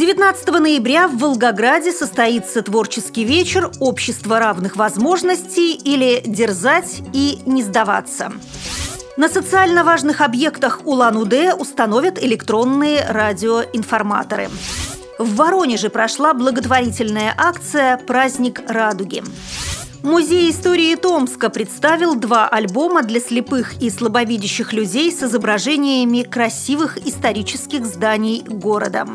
19 ноября в Волгограде состоится творческий вечер «Общество равных возможностей» или «Дерзать и не сдаваться». На социально важных объектах Улан-Удэ установят электронные радиоинформаторы. В Воронеже прошла благотворительная акция «Праздник радуги». Музей истории Томска представил два альбома для слепых и слабовидящих людей с изображениями красивых исторических зданий города.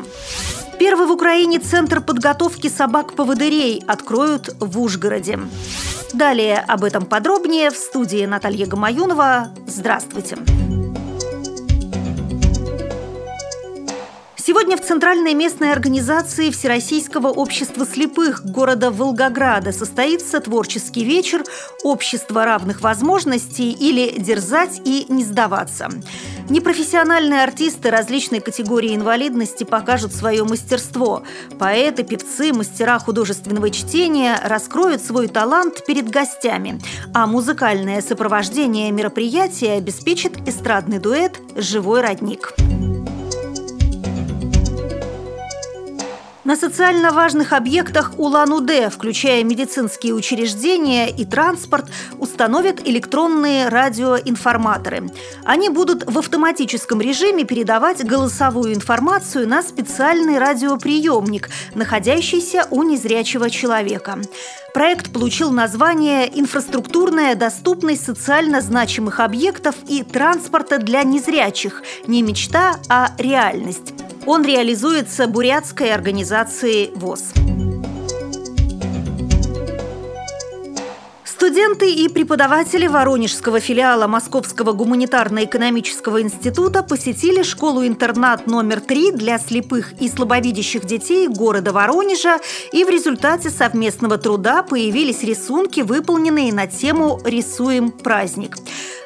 Первый в Украине центр подготовки собак-поводырей откроют в Ужгороде. Далее об этом подробнее в студии Наталья Гамаюнова. Здравствуйте! Сегодня в Центральной местной организации Всероссийского общества слепых города Волгограда состоится творческий вечер «Общество равных возможностей» или «Дерзать и не сдаваться». Непрофессиональные артисты различной категории инвалидности покажут свое мастерство. Поэты, певцы, мастера художественного чтения раскроют свой талант перед гостями. А музыкальное сопровождение мероприятия обеспечит эстрадный дуэт «Живой родник». На социально важных объектах Улан-Удэ, включая медицинские учреждения и транспорт, установят электронные радиоинформаторы. Они будут в автоматическом режиме передавать голосовую информацию на специальный радиоприемник, находящийся у незрячего человека. Проект получил название «Инфраструктурная доступность социально значимых объектов и транспорта для незрячих. Не мечта, а реальность». Он реализуется бурятской организацией ВОЗ. Студенты и преподаватели Воронежского филиала Московского гуманитарно-экономического института посетили школу-интернат номер 3 для слепых и слабовидящих детей города Воронежа, и в результате совместного труда появились рисунки, выполненные на тему «Рисуем праздник».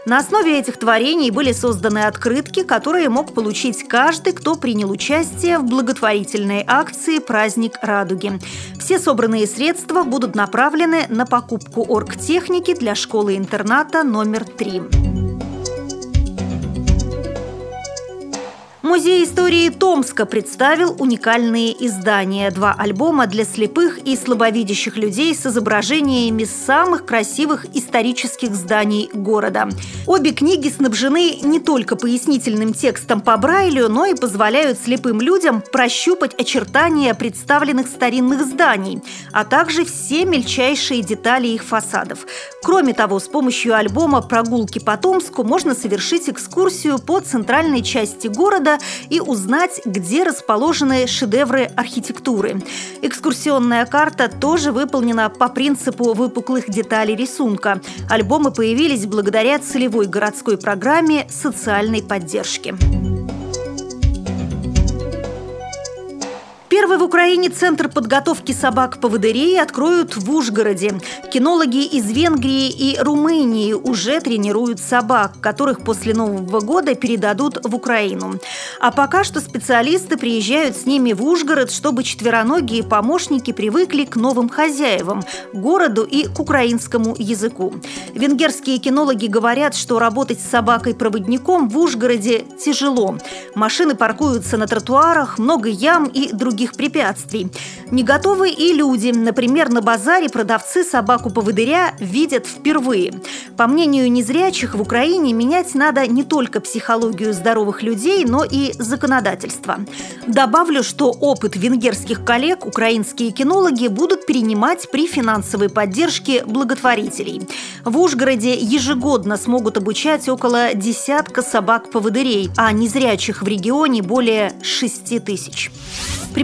На основе этих творений были созданы открытки, которые мог получить каждый, кто принял участие в благотворительной акции «Праздник радуги». Все собранные средства будут направлены на покупку оргтехники для школы-интерната номер 3. Музей истории Томска представил уникальные издания. Два альбома для слепых и слабовидящих людей с изображениями самых красивых исторических зданий города. Обе книги снабжены не только пояснительным текстом по Брайлю, но и позволяют слепым людям прощупать очертания представленных старинных зданий, а также все мельчайшие детали их фасадов. Кроме того, с помощью альбома «Прогулки по Томску» можно совершить экскурсию по центральной части города и узнать, где расположены шедевры архитектуры. Экскурсионная карта тоже выполнена по принципу выпуклых деталей рисунка. Альбомы появились благодаря целевой городской программе социальной поддержки. Первый в Украине центр подготовки собак-поводырей откроют в Ужгороде. Кинологи из Венгрии и Румынии уже тренируют собак, которых после Нового года передадут в Украину. А пока что специалисты приезжают с ними в Ужгород, чтобы четвероногие помощники привыкли к новым хозяевам, городу и к украинскому языку. Венгерские кинологи говорят, что работать с собакой-проводником в Ужгороде тяжело. Машины паркуются на тротуарах, много ям и других других препятствий. Не готовы и люди. Например, на базаре продавцы собаку-поводыря видят впервые. По мнению незрячих, в Украине менять надо не только психологию здоровых людей, но и законодательство. Добавлю, что опыт венгерских коллег украинские кинологи будут перенимать при финансовой поддержке благотворителей. В Ужгороде ежегодно смогут обучать около десятка собак-поводырей, а незрячих в регионе более 6 тысяч. При